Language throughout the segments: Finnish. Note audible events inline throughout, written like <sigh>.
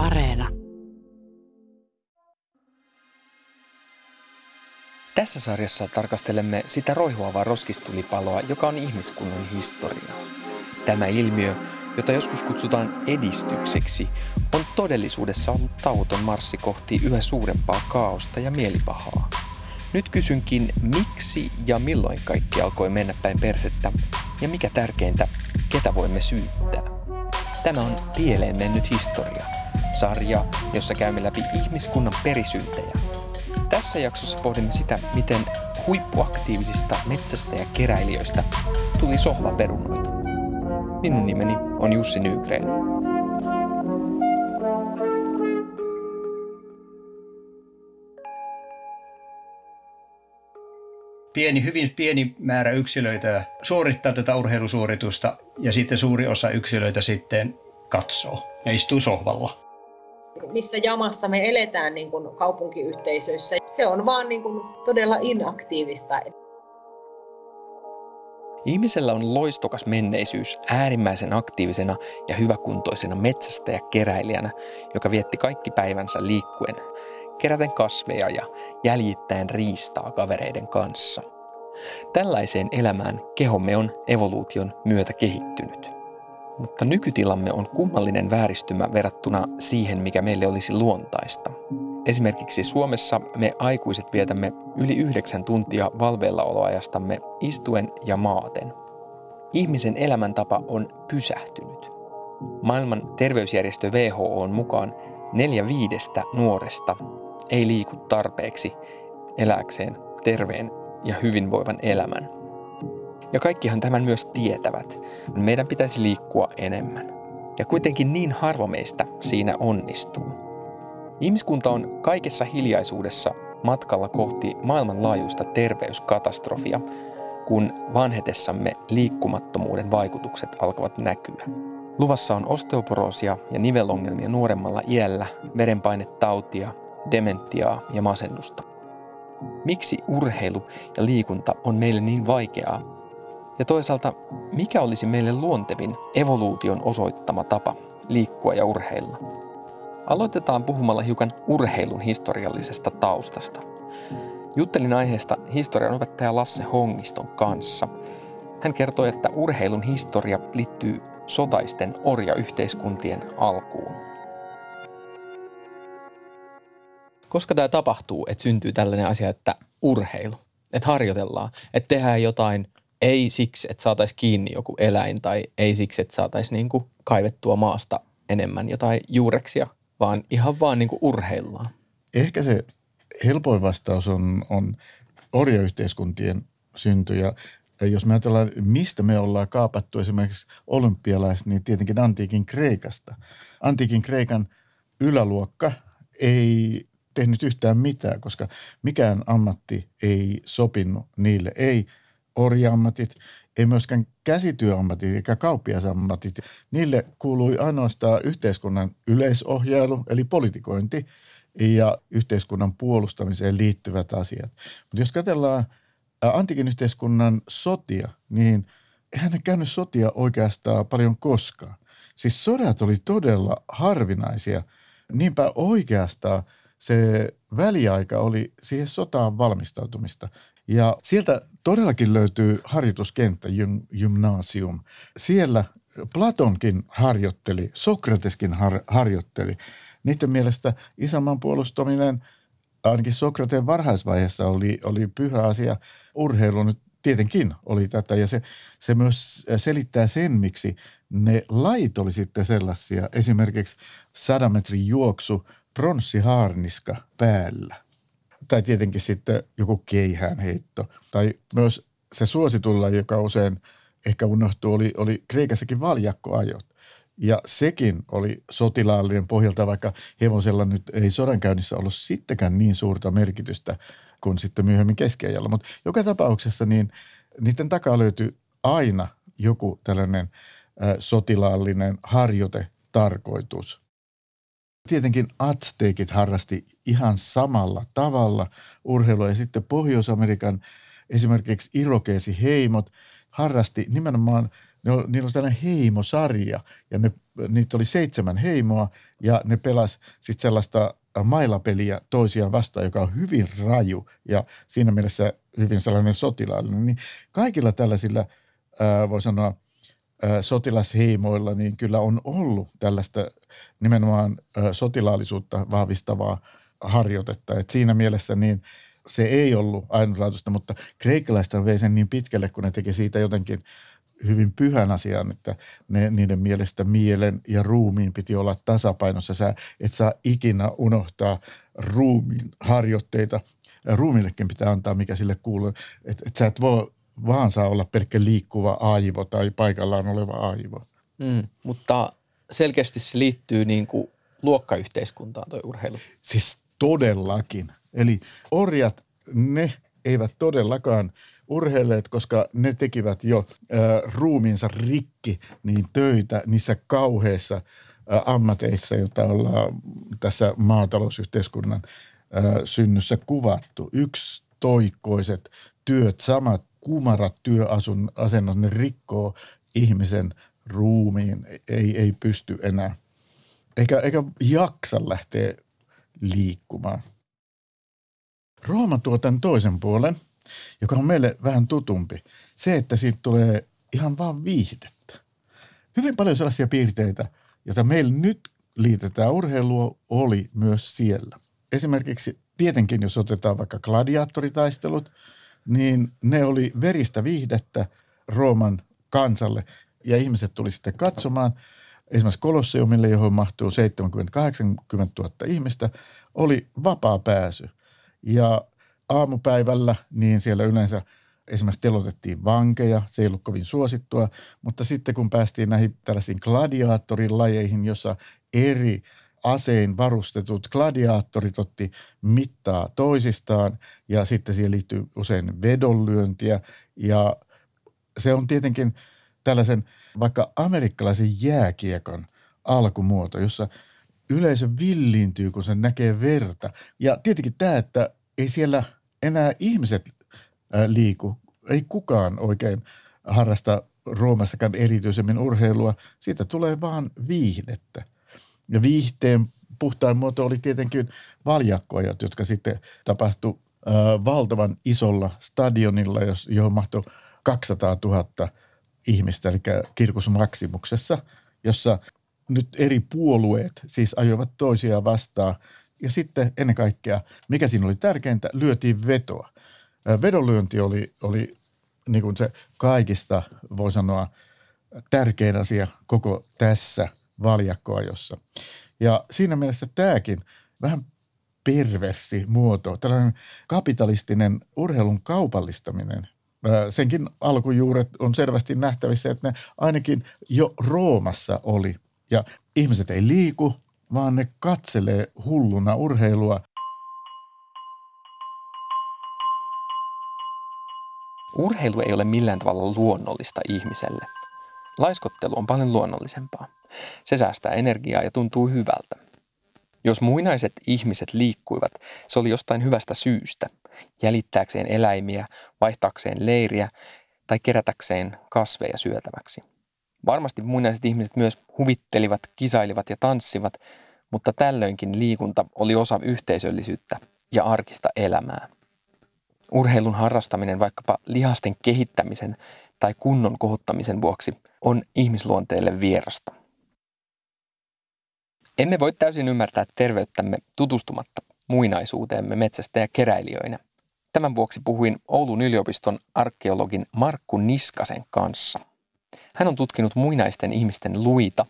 Areena. Tässä sarjassa tarkastelemme sitä roihuavaa roskistulipaloa, joka on ihmiskunnan historia. Tämä ilmiö, jota joskus kutsutaan edistykseksi, on todellisuudessa ollut tauton marssi kohti yhä suurempaa kaaosta ja mielipahaa. Nyt kysynkin, miksi ja milloin kaikki alkoi mennä päin persettä ja mikä tärkeintä, ketä voimme syyttää. Tämä on Pieleen mennyt historia, sarja, jossa käymme läpi ihmiskunnan perisyntejä. Tässä jaksossa pohdimme sitä, miten huippuaktiivisista metsästä ja keräilijöistä tuli sohlaperunoita. Minun nimeni on Jussi Nygren. pieni, hyvin pieni määrä yksilöitä suorittaa tätä urheilusuoritusta ja sitten suuri osa yksilöitä sitten katsoo ja istuu sohvalla. Missä jamassa me eletään niin kuin kaupunkiyhteisöissä, se on vaan niin kuin todella inaktiivista. Ihmisellä on loistokas menneisyys äärimmäisen aktiivisena ja hyväkuntoisena metsästä ja keräilijänä, joka vietti kaikki päivänsä liikkuen, keräten kasveja ja jäljittäen riistaa kavereiden kanssa. Tällaiseen elämään kehomme on evoluution myötä kehittynyt. Mutta nykytilamme on kummallinen vääristymä verrattuna siihen, mikä meille olisi luontaista. Esimerkiksi Suomessa me aikuiset vietämme yli yhdeksän tuntia valveillaoloajastamme istuen ja maaten. Ihmisen elämäntapa on pysähtynyt. Maailman terveysjärjestö WHO on mukaan neljä viidestä nuoresta ei liiku tarpeeksi eläkseen terveen ja hyvinvoivan elämän. Ja kaikkihan tämän myös tietävät. Meidän pitäisi liikkua enemmän. Ja kuitenkin niin harva meistä siinä onnistuu. Ihmiskunta on kaikessa hiljaisuudessa matkalla kohti maailmanlaajuista terveyskatastrofia, kun vanhetessamme liikkumattomuuden vaikutukset alkavat näkyä. Luvassa on osteoporoosia ja nivelongelmia nuoremmalla iällä, verenpainetautia, dementiaa ja masennusta. Miksi urheilu ja liikunta on meille niin vaikeaa? Ja toisaalta, mikä olisi meille luontevin evoluution osoittama tapa liikkua ja urheilla? Aloitetaan puhumalla hiukan urheilun historiallisesta taustasta. Juttelin aiheesta historian opettaja Lasse Hongiston kanssa. Hän kertoi, että urheilun historia liittyy sotaisten orjayhteiskuntien alkuun. koska tämä tapahtuu, että syntyy tällainen asia, että urheilu, että harjoitellaan, että tehdään jotain ei siksi, että saataisiin kiinni joku eläin tai ei siksi, että saataisiin niinku kaivettua maasta enemmän jotain juureksia, vaan ihan vaan niinku urheillaan. Ehkä se helpoin vastaus on, on orjayhteiskuntien synty ja jos me ajatellaan, mistä me ollaan kaapattu esimerkiksi olympialaiset, niin tietenkin antiikin Kreikasta. Antiikin Kreikan yläluokka ei tehnyt yhtään mitään, koska mikään ammatti ei sopinut niille. Ei orjaammatit, ei myöskään käsityöammatit eikä kauppiasammatit. Niille kuului ainoastaan yhteiskunnan yleisohjailu eli politikointi ja yhteiskunnan puolustamiseen liittyvät asiat. Mutta jos katsellaan antiikin yhteiskunnan sotia, niin eihän ne käynyt sotia oikeastaan paljon koskaan. Siis sodat oli todella harvinaisia. Niinpä oikeastaan – se väliaika oli siihen sotaan valmistautumista. Ja sieltä todellakin löytyy harjoituskenttä, gymnasium. Siellä Platonkin harjoitteli, Sokrateskin har, harjoitteli. Niiden mielestä isänmaan puolustaminen ainakin Sokrateen varhaisvaiheessa oli, oli pyhä asia. Urheilu nyt tietenkin oli tätä ja se, se myös selittää sen, miksi ne lait oli sitten sellaisia. Esimerkiksi sadan metrin juoksu – pronssihaarniska päällä. Tai tietenkin sitten joku heitto. Tai myös se suositulla, joka usein ehkä unohtuu, oli, oli Kreikassakin valjakkoajot. Ja sekin oli sotilaallinen pohjalta, vaikka hevosella nyt ei sodankäynnissä ollut sittenkään niin suurta merkitystä kuin sitten myöhemmin keskiajalla. Mutta joka tapauksessa niin niiden takaa löytyi aina joku tällainen sotilaallinen harjoite, tarkoitus. Tietenkin Aztekit harrasti ihan samalla tavalla urheilua ja sitten Pohjois-Amerikan esimerkiksi irokeesiheimot harrasti nimenomaan niillä oli tällainen heimosarja ja ne, niitä oli seitsemän heimoa ja ne pelas sitten sellaista mailapeliä toisiaan vastaan, joka on hyvin raju ja siinä mielessä hyvin sellainen sotilaallinen. Niin kaikilla tällaisilla, ää, voi sanoa, sotilasheimoilla, niin kyllä on ollut tällaista nimenomaan sotilaallisuutta vahvistavaa harjoitetta. Et siinä mielessä niin se ei ollut ainutlaatuista, mutta kreikkalaista vei sen niin pitkälle, kun ne teki siitä jotenkin hyvin pyhän asian, että ne, niiden mielestä mielen ja ruumiin piti olla tasapainossa. Sä et saa ikinä unohtaa ruumiin harjoitteita. Ruumillekin pitää antaa, mikä sille kuuluu. Että et sä et voi vaan saa olla pelkkä liikkuva aivo tai paikallaan oleva aivo. Mm, mutta selkeästi se liittyy niin kuin luokkayhteiskuntaan toi urheilu. Siis todellakin. Eli orjat, ne eivät todellakaan urheilleet, koska ne tekivät jo äh, ruumiinsa rikki niin töitä niissä kauheissa äh, ammateissa, joita ollaan tässä maatalousyhteiskunnan äh, synnyssä kuvattu. Yksi toikkoiset työt, samat kumarat työasennot, ne rikkoo ihmisen ruumiin, ei, ei pysty enää, eikä, eikä jaksa lähteä liikkumaan. Rooma tuo tämän toisen puolen, joka on meille vähän tutumpi. Se, että siitä tulee ihan vaan viihdettä. Hyvin paljon sellaisia piirteitä, joita meillä nyt liitetään urheilua, oli myös siellä. Esimerkiksi tietenkin, jos otetaan vaikka gladiaattoritaistelut, niin ne oli veristä viihdettä Rooman kansalle ja ihmiset tuli sitten katsomaan. Esimerkiksi Kolosseumille, johon mahtuu 70-80 000 ihmistä, oli vapaa pääsy. Ja aamupäivällä, niin siellä yleensä esimerkiksi telotettiin vankeja, se ei ollut kovin suosittua, mutta sitten kun päästiin näihin tällaisiin gladiaattorilajeihin, jossa eri asein varustetut gladiaattorit otti mittaa toisistaan ja sitten siihen liittyy usein vedonlyöntiä. Ja se on tietenkin tällaisen vaikka amerikkalaisen jääkiekon alkumuoto, jossa yleisö villiintyy, kun se näkee verta. Ja tietenkin tämä, että ei siellä enää ihmiset liiku, ei kukaan oikein harrasta Roomassakaan erityisemmin urheilua, siitä tulee vaan viihdettä – ja viihteen puhtain muoto oli tietenkin valjakkoajat, jotka sitten tapahtui valtavan isolla stadionilla, johon mahtui 200 000 ihmistä, eli kirkus Maksimuksessa, jossa nyt eri puolueet siis ajoivat toisiaan vastaan. Ja sitten ennen kaikkea, mikä siinä oli tärkeintä, lyötiin vetoa. Vedonlyönti oli, oli niin kuin se kaikista, voi sanoa, tärkein asia koko tässä – valjakkoajossa. Ja siinä mielessä tämäkin vähän perversi muoto, tällainen kapitalistinen urheilun kaupallistaminen. Senkin alkujuuret on selvästi nähtävissä, että ne ainakin jo Roomassa oli. Ja ihmiset ei liiku, vaan ne katselee hulluna urheilua. Urheilu ei ole millään tavalla luonnollista ihmiselle. Laiskottelu on paljon luonnollisempaa. Se säästää energiaa ja tuntuu hyvältä. Jos muinaiset ihmiset liikkuivat, se oli jostain hyvästä syystä, jäljittääkseen eläimiä, vaihtaakseen leiriä tai kerätäkseen kasveja syötäväksi. Varmasti muinaiset ihmiset myös huvittelivat, kisailivat ja tanssivat, mutta tällöinkin liikunta oli osa yhteisöllisyyttä ja arkista elämää. Urheilun harrastaminen vaikkapa lihasten kehittämisen tai kunnon kohottamisen vuoksi on ihmisluonteelle vierasta. Emme voi täysin ymmärtää terveyttämme tutustumatta muinaisuuteemme metsästä ja keräilijöinä. Tämän vuoksi puhuin Oulun yliopiston arkeologin Markku Niskasen kanssa. Hän on tutkinut muinaisten ihmisten luita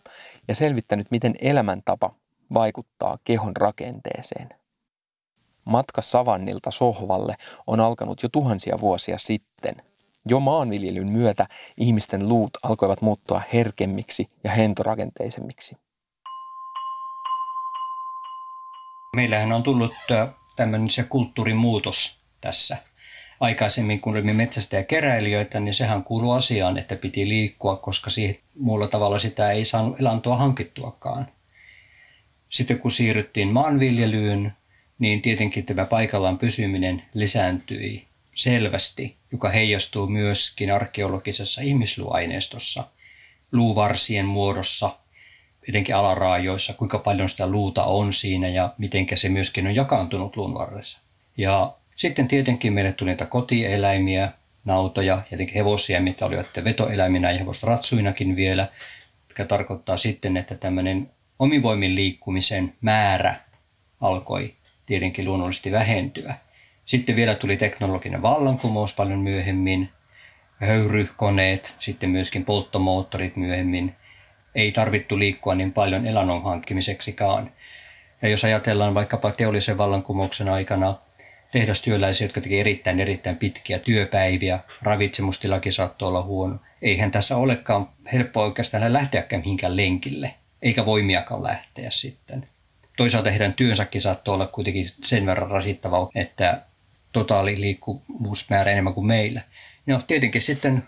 ja selvittänyt, miten elämäntapa vaikuttaa kehon rakenteeseen. Matka savannilta sohvalle on alkanut jo tuhansia vuosia sitten. Jo maanviljelyn myötä ihmisten luut alkoivat muuttua herkemmiksi ja hentorakenteisemmiksi. Meillähän on tullut tämmöinen se kulttuurimuutos tässä. Aikaisemmin, kun olimme keräilijöitä, niin sehän kuuluu asiaan, että piti liikkua, koska siihen muulla tavalla sitä ei saanut elantoa hankittuakaan. Sitten kun siirryttiin maanviljelyyn, niin tietenkin tämä paikallaan pysyminen lisääntyi selvästi, joka heijastuu myöskin arkeologisessa ihmisluaineistossa. luuvarsien muodossa, etenkin alaraajoissa, kuinka paljon sitä luuta on siinä ja miten se myöskin on jakaantunut luunvarressa. Ja sitten tietenkin meille tuli niitä kotieläimiä, nautoja, tietenkin hevosia, mitä olivat vetoeläiminä ja hevosratsuinakin vielä, mikä tarkoittaa sitten, että tämmöinen omivoimin liikkumisen määrä alkoi tietenkin luonnollisesti vähentyä. Sitten vielä tuli teknologinen vallankumous paljon myöhemmin, höyrykoneet, sitten myöskin polttomoottorit myöhemmin. Ei tarvittu liikkua niin paljon elannon hankkimiseksikaan. Ja jos ajatellaan vaikkapa teollisen vallankumouksen aikana tehdastyöläisiä, jotka teki erittäin erittäin pitkiä työpäiviä, ravitsemustilakin saattoi olla huono. Eihän tässä olekaan helppo oikeastaan lähteäkään mihinkään lenkille, eikä voimiakaan lähteä sitten. Toisaalta heidän työnsäkin saattoi olla kuitenkin sen verran rasittava, että totaali liikkuvuusmäärä enemmän kuin meillä. Ja tietenkin sitten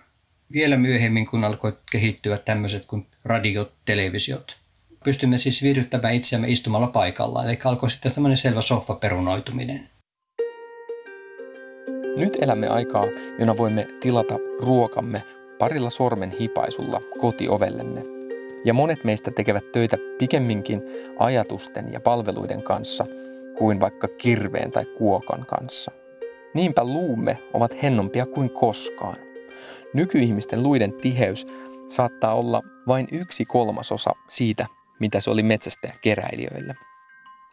vielä myöhemmin, kun alkoi kehittyä tämmöiset kuin radiot, televisiot, pystymme siis viihdyttämään itseämme istumalla paikallaan. Eli alkoi sitten tämmöinen selvä soffaperunoituminen. Nyt elämme aikaa, jona voimme tilata ruokamme parilla sormen hipaisulla kotiovellemme. Ja monet meistä tekevät töitä pikemminkin ajatusten ja palveluiden kanssa kuin vaikka kirveen tai kuokan kanssa. Niinpä luumme ovat hennompia kuin koskaan. Nykyihmisten luiden tiheys saattaa olla vain yksi kolmasosa siitä, mitä se oli metsästä keräilijöille.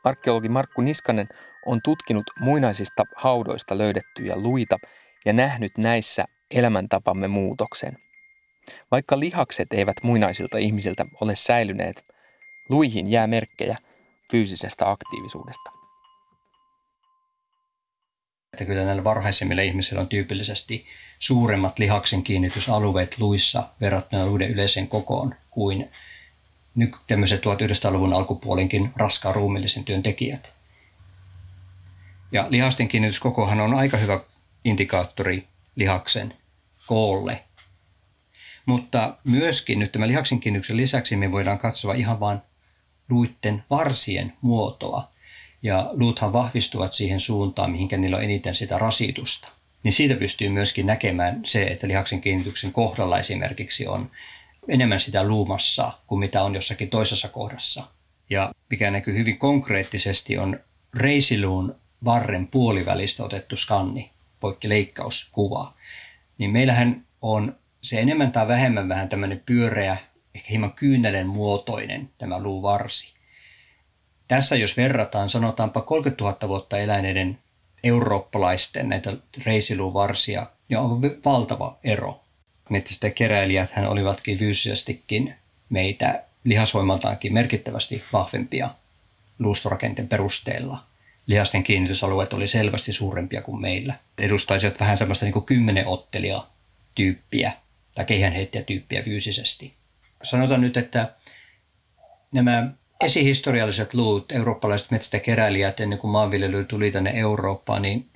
Arkeologi Markku Niskanen on tutkinut muinaisista haudoista löydettyjä luita ja nähnyt näissä elämäntapamme muutoksen. Vaikka lihakset eivät muinaisilta ihmisiltä ole säilyneet, luihin jää merkkejä fyysisestä aktiivisuudesta. Että kyllä näillä varhaisemmilla ihmisillä on tyypillisesti suuremmat lihaksen kiinnitysalueet luissa verrattuna luiden yleiseen kokoon kuin nyt tämmöiset 1900-luvun alkupuolenkin raskaan ruumillisen työn tekijät. Ja lihasten kiinnityskokohan on aika hyvä indikaattori lihaksen koolle. Mutta myöskin nyt tämän lihaksen kiinnityksen lisäksi me voidaan katsoa ihan vain luitten varsien muotoa. Ja luuthan vahvistuvat siihen suuntaan, mihinkä niillä on eniten sitä rasitusta. Niin siitä pystyy myöskin näkemään se, että lihaksen kiinnityksen kohdalla esimerkiksi on enemmän sitä luumassa kuin mitä on jossakin toisessa kohdassa. Ja mikä näkyy hyvin konkreettisesti on reisiluun varren puolivälistä otettu skanni, poikkileikkauskuva. Niin meillähän on se enemmän tai vähemmän vähän tämmöinen pyöreä, ehkä hieman kyynelen muotoinen tämä luuvarsi. Tässä jos verrataan, sanotaanpa 30 000 vuotta eläneiden eurooppalaisten näitä reisiluuvarsia, niin on valtava ero keräilijät hän olivatkin fyysisestikin meitä lihasvoimaltaankin merkittävästi vahvempia luustorakenteen perusteella. Lihasten kiinnitysalueet oli selvästi suurempia kuin meillä. Edustaisivat vähän semmoista niin kymmenen ottelia tyyppiä tai keihänheittäjä-tyyppiä fyysisesti. Sanotaan nyt, että nämä esihistorialliset luut, eurooppalaiset metsästäkeräilijät ennen kuin maanviljely tuli tänne Eurooppaan, niin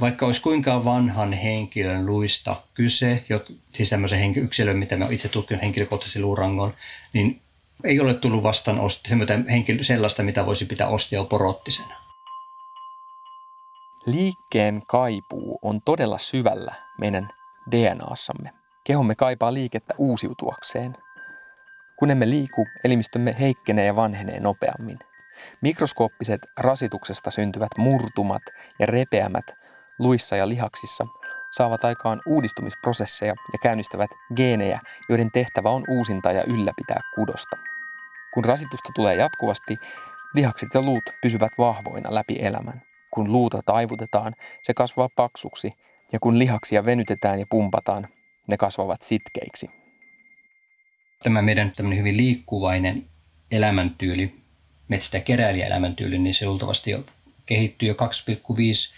vaikka olisi kuinka vanhan henkilön luista kyse, siis tämmöisen yksilön, mitä mä itse tutkinut henkilökohtaisesti luurangon, niin ei ole tullut vastaan osti, sellaista, mitä voisi pitää osteoporottisena. Liikkeen kaipuu on todella syvällä meidän DNAssamme. Kehomme kaipaa liikettä uusiutuakseen. Kun emme liiku, elimistömme heikkenee ja vanhenee nopeammin. Mikroskooppiset rasituksesta syntyvät murtumat ja repeämät luissa ja lihaksissa saavat aikaan uudistumisprosesseja ja käynnistävät geenejä, joiden tehtävä on uusinta ja ylläpitää kudosta. Kun rasitusta tulee jatkuvasti, lihakset ja luut pysyvät vahvoina läpi elämän. Kun luuta taivutetaan, se kasvaa paksuksi, ja kun lihaksia venytetään ja pumpataan, ne kasvavat sitkeiksi. Tämä meidän hyvin liikkuvainen elämäntyyli, metsästä keräilijä elämäntyyli, niin se luultavasti jo kehittyy jo 2,5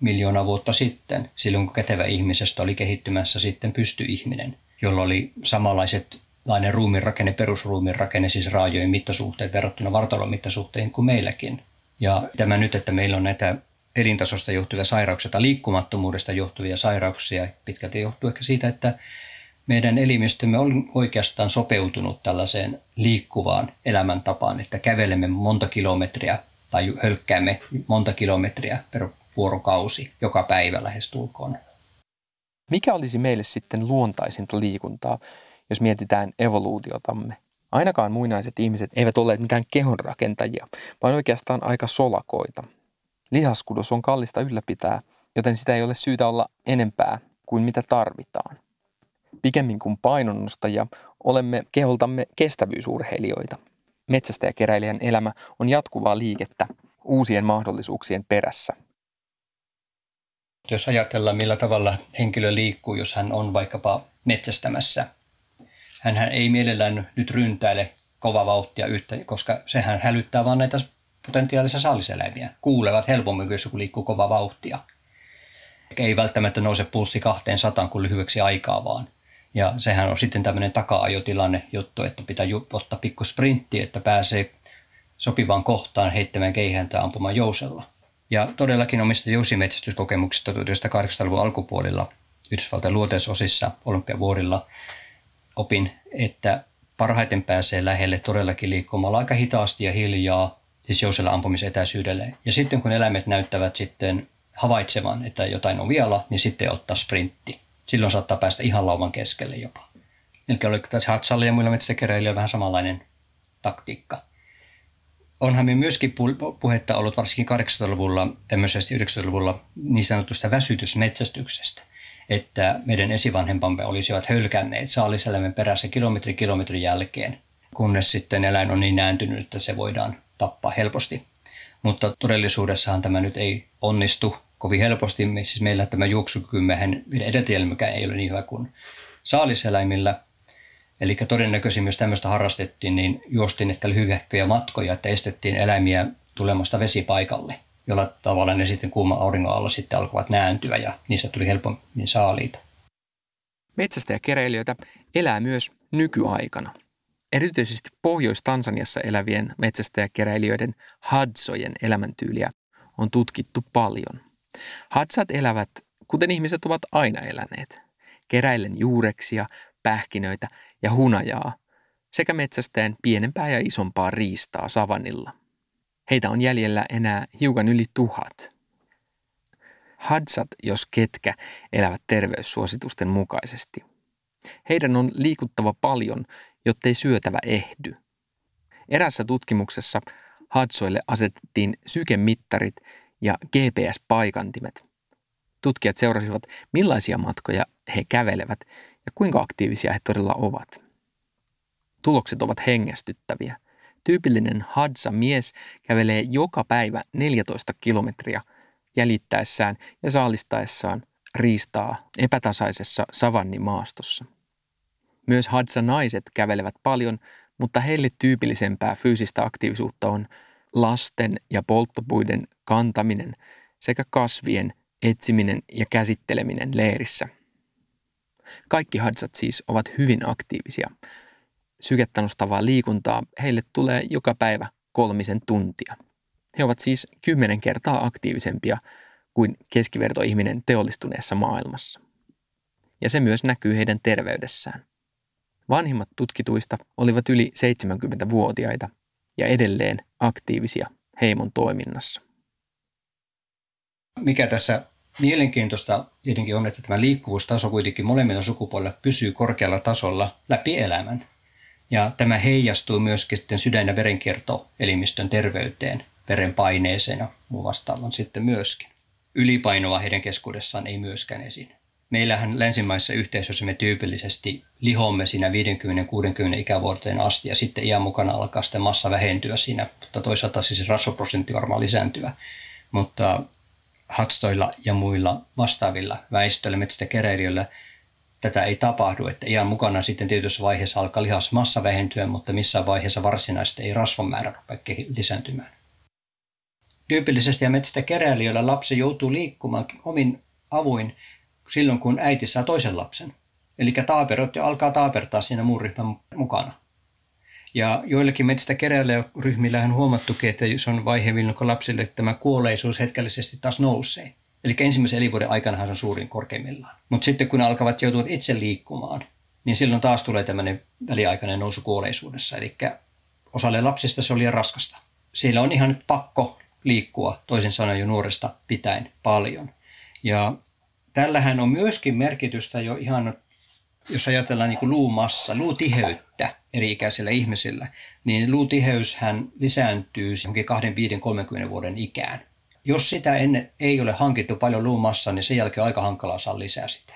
miljoona vuotta sitten, silloin kun kätevä ihmisestä oli kehittymässä sitten pystyihminen, jolla oli samanlaiset lainen ruumin rakenne, perusruumin rakenne, siis raajojen mittasuhteet verrattuna vartalon mittasuhteihin kuin meilläkin. Ja tämä nyt, että meillä on näitä elintasosta johtuvia sairauksia tai liikkumattomuudesta johtuvia sairauksia, pitkälti johtuu ehkä siitä, että meidän elimistömme on oikeastaan sopeutunut tällaiseen liikkuvaan elämäntapaan, että kävelemme monta kilometriä tai hölkkäämme monta kilometriä per vuorokausi joka päivä lähestulkoon. Mikä olisi meille sitten luontaisinta liikuntaa, jos mietitään evoluutiotamme. Ainakaan muinaiset ihmiset eivät olleet mitään kehonrakentajia, vaan oikeastaan aika solakoita. Lihaskudos on kallista ylläpitää, joten sitä ei ole syytä olla enempää kuin mitä tarvitaan. Pikemmin kuin painonnostajia olemme keholtamme kestävyysurheilijoita. Metsästäjäkeräilijän elämä on jatkuvaa liikettä uusien mahdollisuuksien perässä. Jos ajatellaan, millä tavalla henkilö liikkuu, jos hän on vaikkapa metsästämässä, hän ei mielellään nyt ryntäile kova vauhtia yhtä, koska sehän hälyttää vain näitä potentiaalisia saaliseläimiä. Kuulevat helpommin, jos joku liikkuu kova vauhtia. Ei välttämättä nouse pulssi 200 kuin lyhyeksi aikaa vaan. Ja sehän on sitten tämmöinen taka-ajotilanne juttu, että pitää ottaa pikku sprintti, että pääsee sopivaan kohtaan heittämään keihäntä ampumaan jousella. Ja todellakin omista jousimetsästyskokemuksista 1980-luvun alkupuolilla Yhdysvaltain luoteisosissa olympiavuorilla opin, että parhaiten pääsee lähelle todellakin liikkumalla aika hitaasti ja hiljaa, siis jousella ampumisetäisyydelle. Ja sitten kun eläimet näyttävät sitten havaitsevan, että jotain on vielä, niin sitten ottaa sprintti. Silloin saattaa päästä ihan lauman keskelle jopa. Eli oliko tässä Hatsalla ja muilla metsäkeräilijöillä vähän samanlainen taktiikka. Onhan me myöskin puhetta ollut varsinkin 80-luvulla, tämmöisestä 90-luvulla niin sanotusta väsytysmetsästyksestä että meidän esivanhempamme olisivat hölkänneet saaliseläimen perässä kilometri kilometrin jälkeen, kunnes sitten eläin on niin nääntynyt, että se voidaan tappaa helposti. Mutta todellisuudessahan tämä nyt ei onnistu kovin helposti. Siis meillä tämä juoksukykymme, edeltäjälmäkään ei ole niin hyvä kuin saaliseläimillä. Eli todennäköisin myös tämmöistä harrastettiin, niin juostiin ehkä lyhyehköjä matkoja, että estettiin eläimiä tulemasta vesipaikalle, jolla tavalla ne sitten kuuma auringon alla sitten alkoivat nääntyä ja niistä tuli helpommin saaliita. Metsästäjäkeräilijöitä elää myös nykyaikana. Erityisesti Pohjois-Tansaniassa elävien metsästäjäkeräilijöiden hadsojen elämäntyyliä on tutkittu paljon. Hadsat elävät, kuten ihmiset ovat aina eläneet, keräillen juureksia, pähkinöitä ja hunajaa sekä metsästäen pienempää ja isompaa riistaa savannilla. Heitä on jäljellä enää hiukan yli tuhat. Hadsat, jos ketkä, elävät terveyssuositusten mukaisesti. Heidän on liikuttava paljon, jottei syötävä ehdy. Erässä tutkimuksessa hadsoille asetettiin sykemittarit ja GPS-paikantimet. Tutkijat seurasivat, millaisia matkoja he kävelevät ja kuinka aktiivisia he todella ovat. Tulokset ovat hengästyttäviä. Tyypillinen Hadsa-mies kävelee joka päivä 14 kilometriä jäljittäessään ja saalistaessaan riistaa epätasaisessa savannimaastossa. Myös Hadsa-naiset kävelevät paljon, mutta heille tyypillisempää fyysistä aktiivisuutta on lasten ja polttopuiden kantaminen sekä kasvien etsiminen ja käsitteleminen leirissä. Kaikki hadsat siis ovat hyvin aktiivisia. Sykettä nostavaa liikuntaa heille tulee joka päivä kolmisen tuntia. He ovat siis kymmenen kertaa aktiivisempia kuin keskivertoihminen teollistuneessa maailmassa. Ja se myös näkyy heidän terveydessään. Vanhimmat tutkituista olivat yli 70-vuotiaita ja edelleen aktiivisia heimon toiminnassa. Mikä tässä mielenkiintoista tietenkin on, että tämä liikkuvuustaso kuitenkin molemmilla sukupuolilla pysyy korkealla tasolla läpi elämän. Ja tämä heijastuu myöskin sitten sydän- ja verenkiertoelimistön terveyteen, verenpaineeseen ja muun vastaavan sitten myöskin. Ylipainoa heidän keskuudessaan ei myöskään esiin. Meillähän länsimaissa yhteisössä me tyypillisesti lihomme siinä 50-60 ikävuoteen asti ja sitten iän mukana alkaa sitten massa vähentyä siinä, mutta toisaalta siis rasvaprosentti varmaan lisääntyä. Mutta hatstoilla ja muilla vastaavilla väistöillä, metsästäkeräilijöillä tätä ei tapahdu, että iän mukana sitten tietyssä vaiheessa alkaa lihasmassa vähentyä, mutta missään vaiheessa varsinaisesti ei rasvan määrä rupea lisääntymään. Tyypillisesti ja metsästäkeräilijöillä lapsi joutuu liikkumaan omin avuin silloin, kun äiti saa toisen lapsen. Eli taaperot jo alkaa taapertaa siinä muun ryhmän mukana. Ja joillekin meistä ryhmillä on huomattukin, että se on vaihe, milloin lapsille tämä kuolleisuus hetkellisesti taas nousee. Eli ensimmäisen elinvuoden aikana se on suurin korkeimmillaan. Mutta sitten kun alkavat joutuvat itse liikkumaan, niin silloin taas tulee tämmöinen väliaikainen nousu kuolleisuudessa. Eli osalle lapsista se oli liian raskasta. Siellä on ihan pakko liikkua, toisin sanoen jo nuoresta pitäen paljon. Ja tällähän on myöskin merkitystä jo ihan jos ajatellaan niin kuin luumassa, luutiheyttä eri ikäisillä ihmisillä, niin luutiheyshän lisääntyy 2, 5, 30 vuoden ikään. Jos sitä ennen ei ole hankittu paljon luumassa, niin sen jälkeen aika hankalaa saa lisää sitä.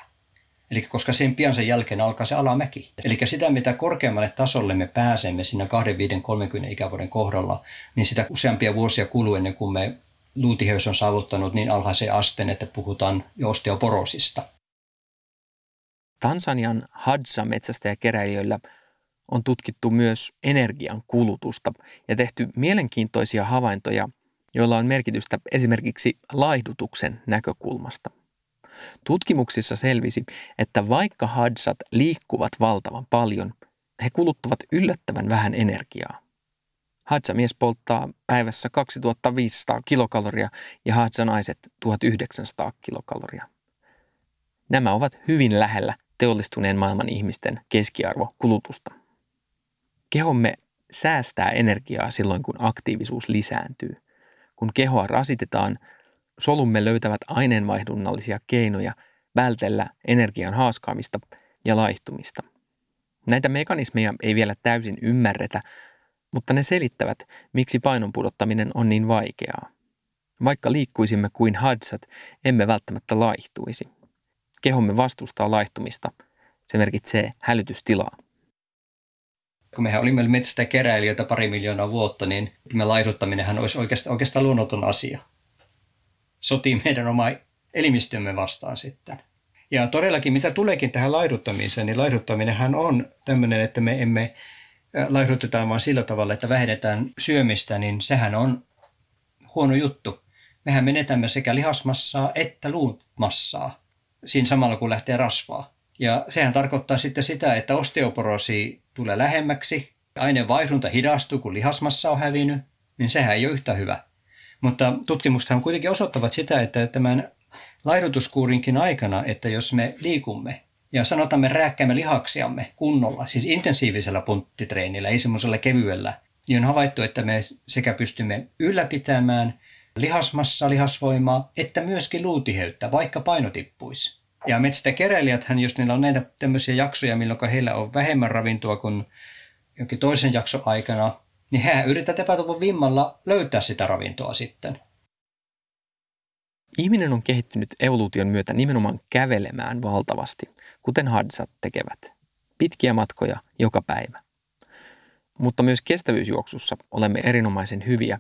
Eli koska sen pian sen jälkeen alkaa se alamäki. Eli sitä, mitä korkeammalle tasolle me pääsemme siinä 2, 5, 30 ikävuoden kohdalla, niin sitä useampia vuosia kuluu ennen kuin me luutiheys on saavuttanut niin alhaisen asteen, että puhutaan jo osteoporosista. Tansanian Hadza metsästäjäkeräilijöillä on tutkittu myös energian kulutusta ja tehty mielenkiintoisia havaintoja, joilla on merkitystä esimerkiksi laihdutuksen näkökulmasta. Tutkimuksissa selvisi, että vaikka hadsat liikkuvat valtavan paljon, he kuluttavat yllättävän vähän energiaa. Hadsa-mies polttaa päivässä 2500 kilokaloria ja Hadsa-naiset 1900 kilokaloria. Nämä ovat hyvin lähellä teollistuneen maailman ihmisten keskiarvokulutusta. Kehomme säästää energiaa silloin, kun aktiivisuus lisääntyy. Kun kehoa rasitetaan, solumme löytävät aineenvaihdunnallisia keinoja vältellä energian haaskaamista ja laihtumista. Näitä mekanismeja ei vielä täysin ymmärretä, mutta ne selittävät, miksi painon pudottaminen on niin vaikeaa. Vaikka liikkuisimme kuin hadsat, emme välttämättä laihtuisi. Kehomme vastustaa laihtumista. Se merkitsee hälytystilaa. Kun mehän olimme metsästä keräilijöitä pari miljoonaa vuotta, niin me laihduttaminenhan olisi oikeastaan, oikeastaan luonnoton asia. Sotii meidän oma elimistömme vastaan sitten. Ja todellakin, mitä tuleekin tähän laihduttamiseen, niin laihduttaminenhan on tämmöinen, että me emme laihdutetaan vaan sillä tavalla, että vähennetään syömistä, niin sehän on huono juttu. Mehän menetämme sekä lihasmassaa että luumassaa siinä samalla kun lähtee rasvaa. Ja sehän tarkoittaa sitten sitä, että osteoporosi tulee lähemmäksi, aineenvaihdunta hidastuu, kun lihasmassa on hävinnyt, niin sehän ei ole yhtä hyvä. Mutta tutkimuksethan kuitenkin osoittavat sitä, että tämän laihdutuskuurinkin aikana, että jos me liikumme ja sanotaan me rääkkäämme lihaksiamme kunnolla, siis intensiivisellä punttitreenillä, ei semmoisella kevyellä, niin on havaittu, että me sekä pystymme ylläpitämään lihasmassa, lihasvoimaa, että myöskin luutiheyttä, vaikka paino tippuisi. Ja metsästäkeräilijäthän, jos niillä on näitä tämmöisiä jaksoja, milloin heillä on vähemmän ravintoa kuin jonkin toisen jakson aikana, niin he yrittävät epätoivon vimmalla löytää sitä ravintoa sitten. Ihminen on kehittynyt evoluution myötä nimenomaan kävelemään valtavasti, kuten hadsat tekevät. Pitkiä matkoja joka päivä. Mutta myös kestävyysjuoksussa olemme erinomaisen hyviä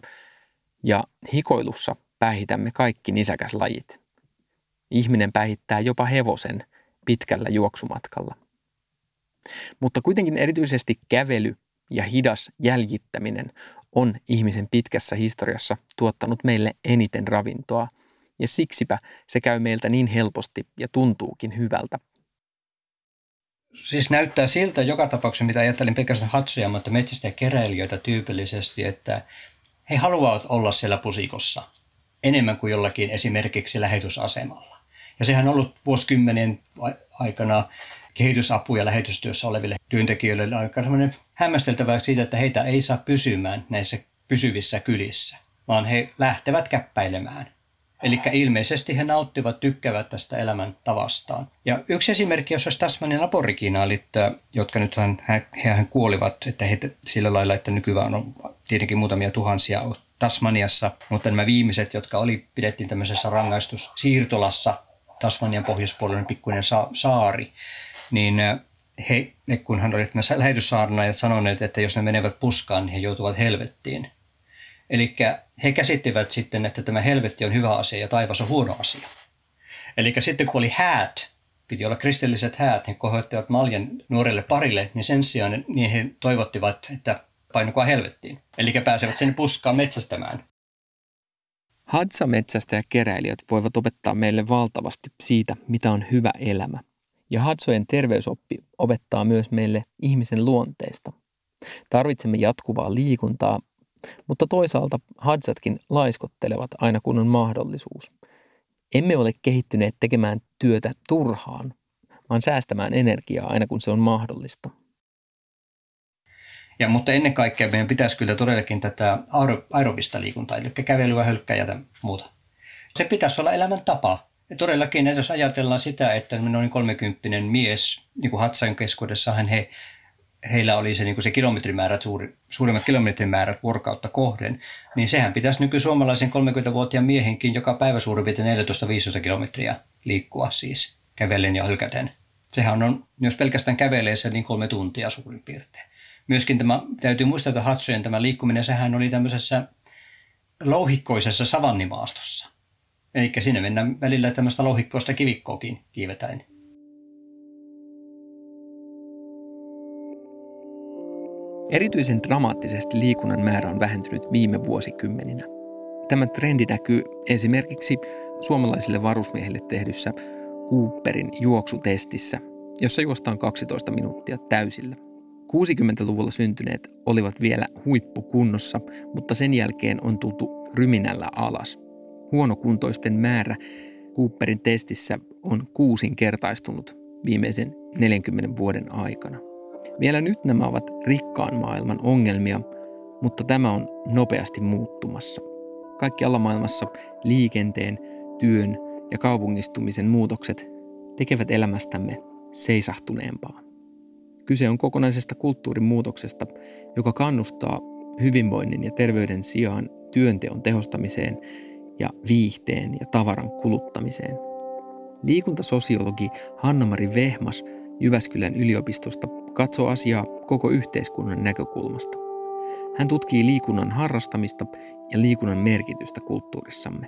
ja hikoilussa päihitämme kaikki nisäkäslajit. Ihminen päihittää jopa hevosen pitkällä juoksumatkalla. Mutta kuitenkin erityisesti kävely ja hidas jäljittäminen on ihmisen pitkässä historiassa tuottanut meille eniten ravintoa, ja siksipä se käy meiltä niin helposti ja tuntuukin hyvältä. Siis näyttää siltä joka tapauksessa, mitä ajattelin pelkästään hatsuja, mutta metsistä ja keräilijöitä tyypillisesti, että he haluavat olla siellä pusikossa enemmän kuin jollakin esimerkiksi lähetysasemalla. Ja sehän on ollut vuosikymmenien aikana kehitysapu- ja lähetystyössä oleville työntekijöille aika hämmästeltävää siitä, että heitä ei saa pysymään näissä pysyvissä kylissä, vaan he lähtevät käppäilemään. Eli ilmeisesti he nauttivat, tykkäävät tästä elämän tavastaan. Ja yksi esimerkki, jos olisi Tasmanian aboriginaalit, jotka nyt hehän kuolivat, että he sillä lailla, että nykyään on tietenkin muutamia tuhansia Tasmaniassa, mutta nämä viimeiset, jotka oli, pidettiin tämmöisessä rangaistussiirtolassa, Tasmanian pohjoispuolinen pikkuinen saari, niin he, kun hän oli lähetyssaarnaajat sanoneet, että jos ne menevät puskaan, niin he joutuvat helvettiin. Eli he käsittivät sitten, että tämä helvetti on hyvä asia ja taivas on huono asia. Eli sitten kun oli häät, piti olla kristilliset häät, he kohoittivat maljan nuorelle parille, niin sen sijaan niin he toivottivat, että painukaa helvettiin. Eli pääsevät sen puskaan metsästämään. Hadsa-metsästä ja keräilijät voivat opettaa meille valtavasti siitä, mitä on hyvä elämä. Ja Hadsojen terveysoppi opettaa myös meille ihmisen luonteesta. Tarvitsemme jatkuvaa liikuntaa, mutta toisaalta Hadsatkin laiskottelevat aina kun on mahdollisuus. Emme ole kehittyneet tekemään työtä turhaan, vaan säästämään energiaa aina kun se on mahdollista. Ja, mutta ennen kaikkea meidän pitäisi kyllä todellakin tätä aerobista liikuntaa, eli kävelyä, hölkkää ja muuta. Se pitäisi olla elämäntapa. Ja todellakin, että jos ajatellaan sitä, että noin 30 mies, niin kuin Hatsain keskuudessahan he, heillä oli se, niin kuin se kilometrimäärät, suuri, suurimmat kilometrimäärät vuorokautta kohden, niin sehän pitäisi nykysuomalaisen 30-vuotiaan miehenkin joka päivä suurin piirtein 14-15 kilometriä liikkua siis kävellen ja hylkäten. Sehän on, jos pelkästään kävelee se, niin kolme tuntia suurin piirtein. Myöskin tämä, täytyy muistaa, että Hatsojen tämä liikkuminen, sehän oli tämmöisessä louhikkoisessa savannimaastossa. Eli sinne mennään välillä tämmöistä louhikkoista kivikkoakin kiivetäen. Erityisen dramaattisesti liikunnan määrä on vähentynyt viime vuosikymmeninä. Tämä trendi näkyy esimerkiksi suomalaisille varusmiehille tehdyssä Cooperin juoksutestissä, jossa juostaan 12 minuuttia täysillä. 60-luvulla syntyneet olivat vielä huippukunnossa, mutta sen jälkeen on tultu ryminällä alas. Huonokuntoisten määrä Cooperin testissä on kuusinkertaistunut viimeisen 40 vuoden aikana. Vielä nyt nämä ovat rikkaan maailman ongelmia, mutta tämä on nopeasti muuttumassa. Kaikki maailmassa liikenteen, työn ja kaupungistumisen muutokset tekevät elämästämme seisahtuneempaa. Kyse on kokonaisesta kulttuurin muutoksesta, joka kannustaa hyvinvoinnin ja terveyden sijaan työnteon tehostamiseen ja viihteen ja tavaran kuluttamiseen. Liikuntasosiologi Hanna-Mari Vehmas Jyväskylän yliopistosta katsoo asiaa koko yhteiskunnan näkökulmasta. Hän tutkii liikunnan harrastamista ja liikunnan merkitystä kulttuurissamme.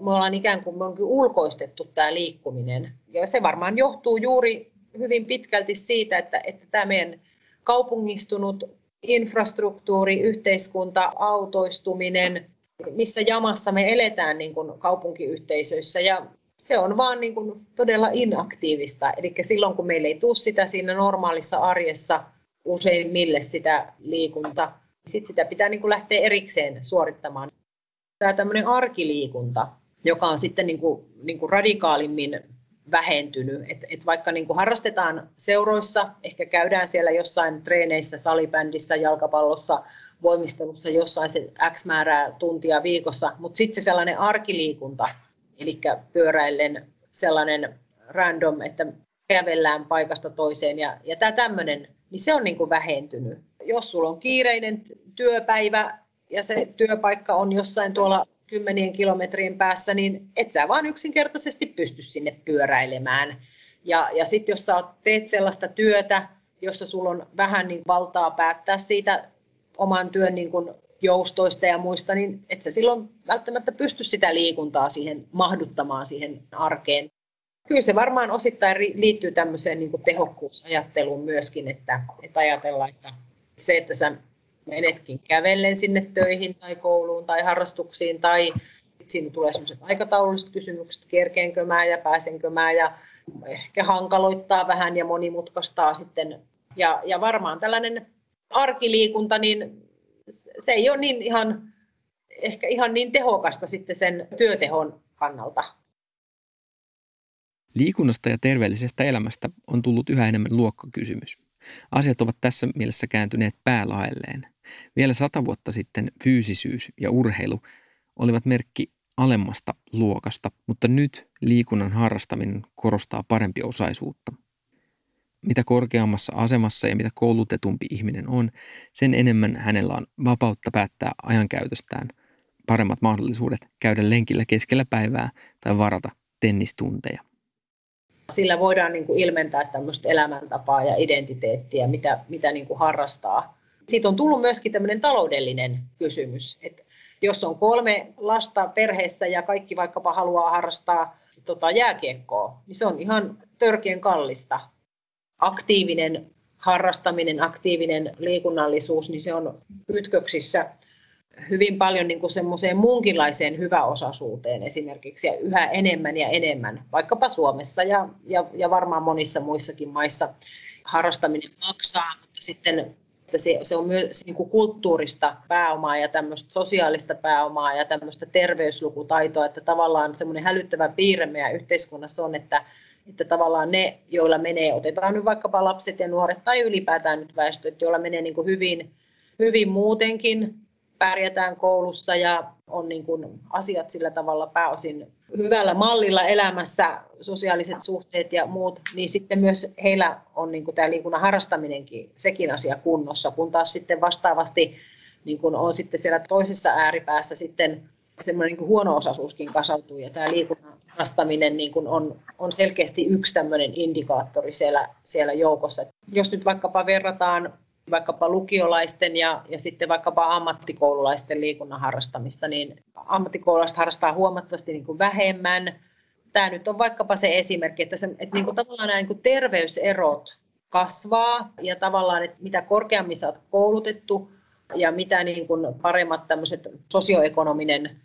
Me ollaan ikään kuin me onkin ulkoistettu tämä liikkuminen. Ja se varmaan johtuu juuri hyvin pitkälti siitä, että, että tämä meidän kaupungistunut infrastruktuuri, yhteiskunta, autoistuminen, missä jamassa me eletään niin kuin kaupunkiyhteisöissä. Ja se on vaan niin kuin todella inaktiivista. Eli silloin, kun meillä ei tule sitä siinä normaalissa arjessa useimmille sitä liikunta, sitten sitä pitää niin kuin lähteä erikseen suorittamaan. Tämä tämmöinen arkiliikunta, joka on sitten niin kuin, niin kuin radikaalimmin vähentynyt. Et, et vaikka niin kuin harrastetaan seuroissa, ehkä käydään siellä jossain treeneissä, salibändissä, jalkapallossa, voimistelussa jossain se X määrää tuntia viikossa, mutta sitten se sellainen arkiliikunta, eli pyöräillen sellainen random, että kävellään paikasta toiseen ja, ja tämä tämmöinen, niin se on niin kuin vähentynyt. Jos sulla on kiireinen työpäivä ja se työpaikka on jossain tuolla kymmenien kilometrien päässä, niin et sä vaan yksinkertaisesti pysty sinne pyöräilemään. Ja, ja sitten jos sä teet sellaista työtä, jossa sulla on vähän niin valtaa päättää siitä oman työn niin kuin joustoista ja muista, niin et sä silloin välttämättä pysty sitä liikuntaa siihen mahduttamaan siihen arkeen. Kyllä se varmaan osittain liittyy tämmöiseen niin kuin tehokkuusajatteluun myöskin, että, että ajatellaan, että se, että sä menetkin kävellen sinne töihin tai kouluun tai harrastuksiin tai siinä tulee sellaiset aikataululliset kysymykset, kerkeenkö mä ja pääsenkö mä ja ehkä hankaloittaa vähän ja monimutkaistaa sitten. Ja, ja varmaan tällainen arkiliikunta, niin se ei ole niin ihan, ehkä ihan niin tehokasta sitten sen työtehon kannalta. Liikunnasta ja terveellisestä elämästä on tullut yhä enemmän luokkakysymys. Asiat ovat tässä mielessä kääntyneet päälaelleen. Vielä sata vuotta sitten fyysisyys ja urheilu olivat merkki alemmasta luokasta, mutta nyt liikunnan harrastaminen korostaa parempi osaisuutta. Mitä korkeammassa asemassa ja mitä koulutetumpi ihminen on, sen enemmän hänellä on vapautta päättää ajankäytöstään, paremmat mahdollisuudet käydä lenkillä keskellä päivää tai varata tennistunteja. Sillä voidaan niin kuin ilmentää tämmöistä elämäntapaa ja identiteettiä, mitä, mitä niin kuin harrastaa siitä on tullut myöskin tämmöinen taloudellinen kysymys, että jos on kolme lasta perheessä ja kaikki vaikkapa haluaa harrastaa tota, jääkiekkoa, niin se on ihan törkeän kallista. Aktiivinen harrastaminen, aktiivinen liikunnallisuus, niin se on kytköksissä hyvin paljon niin kuin semmoiseen muunkinlaiseen hyväosaisuuteen esimerkiksi ja yhä enemmän ja enemmän, vaikkapa Suomessa ja, ja, ja varmaan monissa muissakin maissa harrastaminen maksaa, mutta sitten että se, se on myös niin kuin kulttuurista pääomaa ja tämmöistä sosiaalista pääomaa ja tämmöistä terveyslukutaitoa, että tavallaan semmoinen hälyttävä piirre meidän yhteiskunnassa on, että, että tavallaan ne, joilla menee, otetaan nyt vaikkapa lapset ja nuoret tai ylipäätään nyt väestö, että joilla menee niin kuin hyvin, hyvin muutenkin, pärjätään koulussa ja on niin kuin asiat sillä tavalla pääosin hyvällä mallilla elämässä, sosiaaliset suhteet ja muut, niin sitten myös heillä on niin kuin tämä liikunnan harrastaminenkin, sekin asia kunnossa, kun taas sitten vastaavasti niin kuin on sitten siellä toisessa ääripäässä sitten semmoinen niin huono-osaisuuskin kasautuu ja tämä liikunnan harrastaminen niin kuin on, on selkeästi yksi tämmöinen indikaattori siellä, siellä joukossa. Jos nyt vaikkapa verrataan vaikkapa lukiolaisten ja, ja sitten vaikkapa ammattikoululaisten liikunnan harrastamista, niin ammattikoululaiset harrastaa huomattavasti niin kuin vähemmän. Tämä nyt on vaikkapa se esimerkki, että, se, että niin kuin tavallaan nämä niin kuin terveyserot kasvaa ja tavallaan, että mitä korkeammin olet koulutettu ja mitä niin kuin paremmat tämmöiset sosioekonominen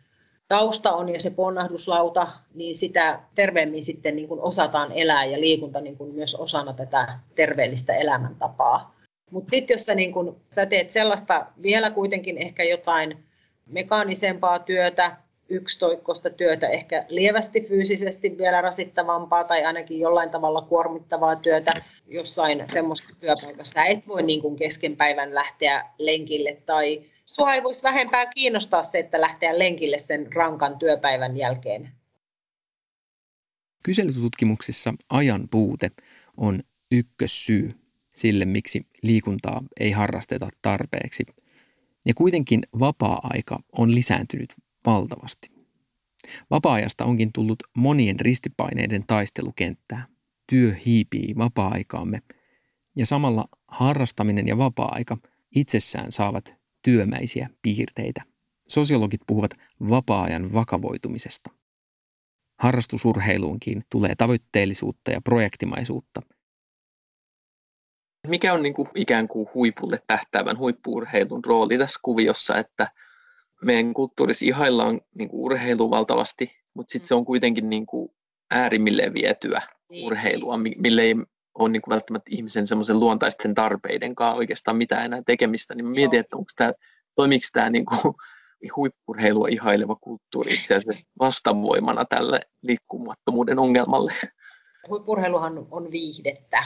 tausta on ja se ponnahduslauta, niin sitä terveemmin sitten niin kuin osataan elää ja liikunta niin kuin myös osana tätä terveellistä elämäntapaa. Mutta sitten jos sä, niin kun, sä teet sellaista vielä kuitenkin ehkä jotain mekaanisempaa työtä, yksitoikkoista työtä, ehkä lievästi fyysisesti vielä rasittavampaa tai ainakin jollain tavalla kuormittavaa työtä jossain semmoisessa työpaikassa. Sä et voi niin kun kesken päivän lähteä lenkille tai sua ei voisi vähempää kiinnostaa se, että lähteä lenkille sen rankan työpäivän jälkeen. Kyselytutkimuksissa ajan puute on ykkössyy sille, miksi liikuntaa ei harrasteta tarpeeksi. Ja kuitenkin vapaa-aika on lisääntynyt valtavasti. Vapaa-ajasta onkin tullut monien ristipaineiden taistelukenttää. Työ hiipii vapaa-aikaamme ja samalla harrastaminen ja vapaa-aika itsessään saavat työmäisiä piirteitä. Sosiologit puhuvat vapaa-ajan vakavoitumisesta. Harrastusurheiluunkin tulee tavoitteellisuutta ja projektimaisuutta – mikä on niin kuin ikään kuin huipulle tähtäävän huippuurheilun rooli tässä kuviossa, että meidän kulttuurissa ihaillaan niin kuin urheilu valtavasti, mutta sitten se on kuitenkin niin kuin äärimmilleen vietyä niin. urheilua, mille ei ole niin kuin välttämättä ihmisen semmoisen luontaisten tarpeiden kanssa oikeastaan mitään enää tekemistä, niin mietin, että onko tämä, toimiko tämä niin kuin <laughs> huippurheilua ihaileva kulttuuri itse asiassa vastavoimana tälle liikkumattomuuden ongelmalle. Huippurheiluhan on viihdettä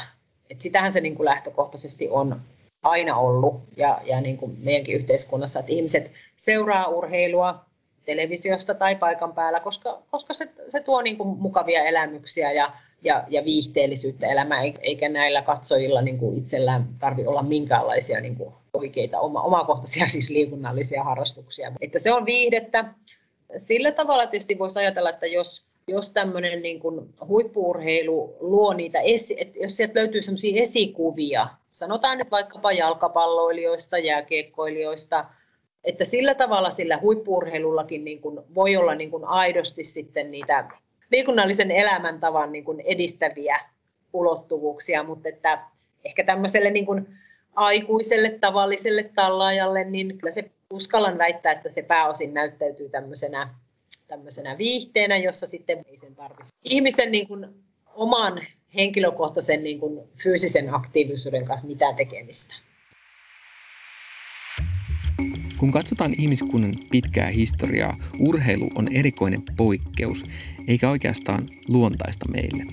et sitähän se niin kuin lähtökohtaisesti on aina ollut ja, ja niin kuin meidänkin yhteiskunnassa, että ihmiset seuraa urheilua televisiosta tai paikan päällä, koska, koska se, se tuo niin kuin mukavia elämyksiä ja, ja, ja viihteellisyyttä elämään, eikä näillä katsojilla niin kuin itsellään tarvi olla minkäänlaisia niin kuin oikeita oma, omakohtaisia <laughs> siis liikunnallisia harrastuksia. Että se on viihdettä. Sillä tavalla tietysti voisi ajatella, että jos jos tämmöinen niin kuin huippuurheilu luo niitä, esi- että jos sieltä löytyy sellaisia esikuvia, sanotaan nyt vaikkapa jalkapalloilijoista, jääkiekkoilijoista, että sillä tavalla sillä huippuurheilullakin niin kuin voi olla niin kuin aidosti sitten niitä liikunnallisen elämäntavan niin kuin edistäviä ulottuvuuksia, mutta että ehkä tämmöiselle niin kuin aikuiselle tavalliselle tallaajalle, niin kyllä se uskallan väittää, että se pääosin näyttäytyy tämmöisenä tämmöisenä viihteenä, jossa sitten ei sen tarvitse ihmisen niin kuin oman henkilökohtaisen niin kuin fyysisen aktiivisuuden kanssa mitään tekemistä. Kun katsotaan ihmiskunnan pitkää historiaa, urheilu on erikoinen poikkeus, eikä oikeastaan luontaista meille.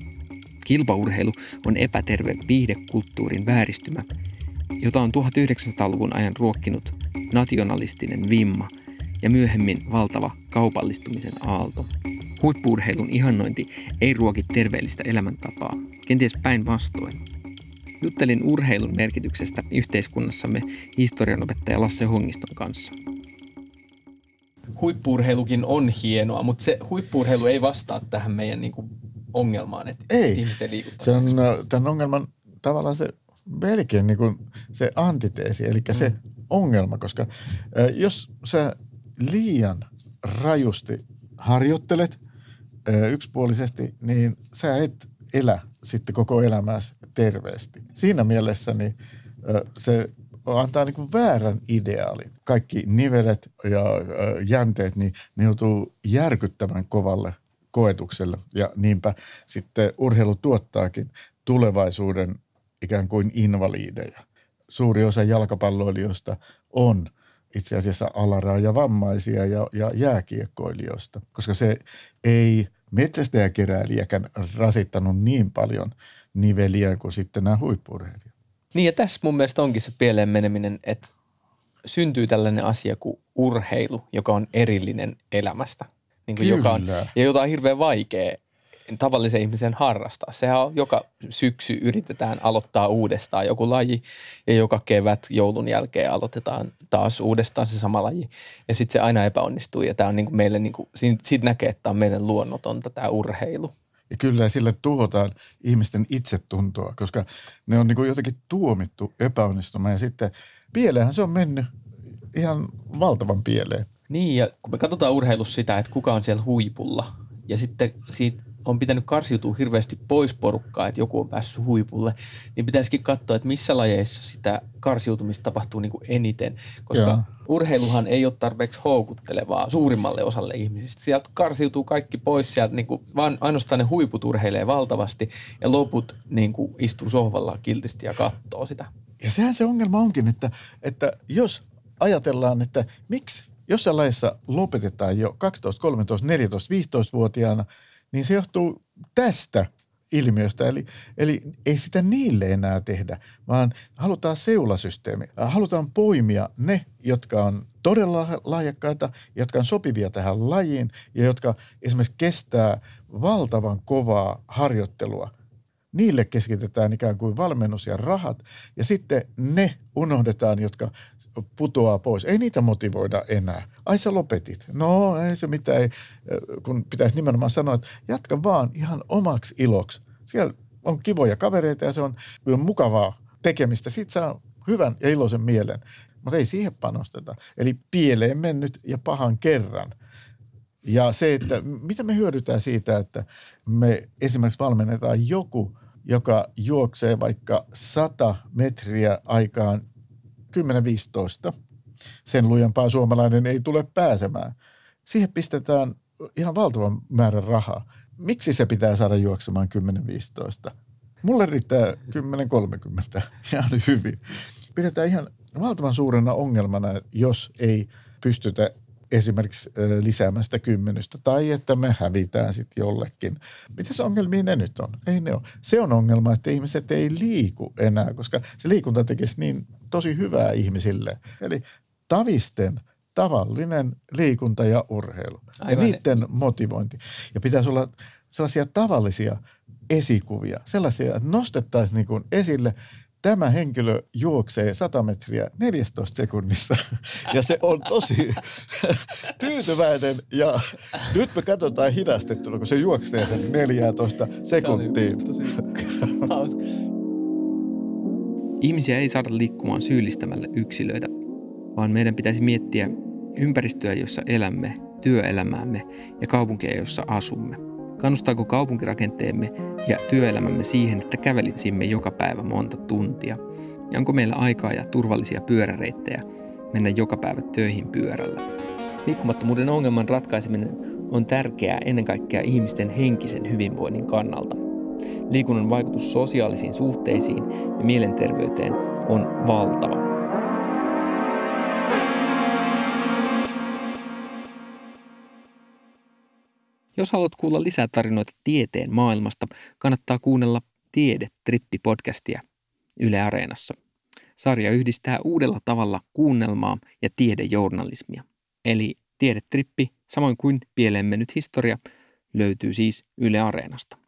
Kilpaurheilu on epäterve viihdekulttuurin vääristymä, jota on 1900-luvun ajan ruokkinut nationalistinen vimma – ja myöhemmin valtava kaupallistumisen aalto. Huippuurheilun ihannointi ei ruoki terveellistä elämäntapaa, kenties päinvastoin. Juttelin urheilun merkityksestä yhteiskunnassamme historianopettaja Lasse Hongiston kanssa. Huippuurheilukin on hienoa, mutta se huippuurheilu ei vastaa tähän meidän niin kuin, ongelmaan, että ei. ihmisten Se on äh, tämän ongelman tavallaan se melkein niin kuin se antiteesi, eli se mm. ongelma, koska äh, jos sä liian rajusti harjoittelet yksipuolisesti, niin sä et elä sitten koko elämässä terveesti. Siinä mielessä niin, se antaa niin väärän ideaalin. Kaikki nivelet ja jänteet, niin ne joutuu järkyttävän kovalle koetukselle. Ja niinpä sitten urheilu tuottaakin tulevaisuuden ikään kuin invaliideja. Suuri osa jalkapalloilijoista on – itse asiassa alaraaja vammaisia ja, ja jääkiekkoilijoista, koska se ei metsästäjäkeräilijäkään rasittanut niin paljon niveliä kuin sitten nämä huippurheilijat. Niin ja tässä mun mielestä onkin se pieleen meneminen, että syntyy tällainen asia kuin urheilu, joka on erillinen elämästä. Niin kuin Kyllä. joka on, ja jota on hirveän vaikea tavallisen ihmisen harrastaa. Sehän on joka syksy yritetään aloittaa uudestaan joku laji ja joka kevät joulun jälkeen aloitetaan taas uudestaan se sama laji. Ja sitten se aina epäonnistuu ja tämä on niin kuin meille, niin kuin, siitä näkee, että tämä on meidän luonnotonta tämä urheilu. Ja kyllä sille tuhotaan ihmisten itsetuntoa, koska ne on niin kuin jotenkin tuomittu epäonnistumaan ja sitten pieleenhän se on mennyt ihan valtavan pieleen. Niin ja kun me katsotaan urheilussa sitä, että kuka on siellä huipulla ja sitten siitä on pitänyt karsiutua hirveästi pois porukkaa, että joku on päässyt huipulle, niin pitäisikin katsoa, että missä lajeissa sitä karsiutumista tapahtuu niin kuin eniten, koska Joo. urheiluhan ei ole tarpeeksi houkuttelevaa suurimmalle osalle ihmisistä. Sieltä karsiutuu kaikki pois, sieltä niin kuin, vaan ainoastaan ne huiput urheilee valtavasti ja loput niin kuin istuu sohvalla kiltisti ja katsoo sitä. Ja sehän se ongelma onkin, että, että jos ajatellaan, että miksi jossain lajissa lopetetaan jo 12, 13, 14, 15-vuotiaana – niin se johtuu tästä ilmiöstä. Eli, eli ei sitä niille enää tehdä, vaan halutaan seulasysteemi. Halutaan poimia ne, jotka on todella lahjakkaita, jotka on sopivia tähän lajiin ja jotka esimerkiksi kestää valtavan kovaa harjoittelua – niille keskitetään ikään kuin valmennus ja rahat ja sitten ne unohdetaan, jotka putoaa pois. Ei niitä motivoida enää. Ai sä lopetit. No ei se mitään, kun pitäisi nimenomaan sanoa, että jatka vaan ihan omaksi iloksi. Siellä on kivoja kavereita ja se on mukavaa tekemistä. Sitten saa hyvän ja iloisen mielen, mutta ei siihen panosteta. Eli pieleen mennyt ja pahan kerran. Ja se, että mitä me hyödytään siitä, että me esimerkiksi valmennetaan joku, joka juoksee vaikka 100 metriä aikaan 10-15. Sen lujempaa suomalainen ei tule pääsemään. Siihen pistetään ihan valtavan määrän rahaa. Miksi se pitää saada juoksemaan 10-15? Mulle riittää 10-30 <laughs> ihan hyvin. Pidetään ihan valtavan suurena ongelmana, jos ei pystytä esimerkiksi lisäämään sitä kymmenystä tai että me hävitään sitten jollekin. Mitä se ongelmia ne nyt on? Ei ne ole. Se on ongelma, että ihmiset ei liiku enää, koska se liikunta tekisi niin tosi hyvää ihmisille. Eli tavisten tavallinen liikunta ja urheilu. Aivan. Ja niiden motivointi. Ja pitäisi olla sellaisia tavallisia esikuvia, sellaisia, että nostettaisiin niin esille – tämä henkilö juoksee 100 metriä 14 sekunnissa. Ja se on tosi tyytyväinen. Ja nyt me katsotaan hidastettuna, kun se juoksee sen 14 sekuntiin. Ihmisiä ei saada liikkumaan syyllistämällä yksilöitä, vaan meidän pitäisi miettiä ympäristöä, jossa elämme, työelämäämme ja kaupunkia, jossa asumme – Kannustaako kaupunkirakenteemme ja työelämämme siihen, että kävelisimme joka päivä monta tuntia? Ja onko meillä aikaa ja turvallisia pyöräreittejä mennä joka päivä töihin pyörällä? Liikkumattomuuden ongelman ratkaiseminen on tärkeää ennen kaikkea ihmisten henkisen hyvinvoinnin kannalta. Liikunnan vaikutus sosiaalisiin suhteisiin ja mielenterveyteen on valtava. Jos haluat kuulla lisää tarinoita tieteen maailmasta, kannattaa kuunnella Tiede-trippi-podcastia Yle Areenassa. Sarja yhdistää uudella tavalla kuunnelmaa ja tiedejournalismia. Eli Tiedetrippi, samoin kuin pieleen mennyt historia, löytyy siis Yle Areenasta.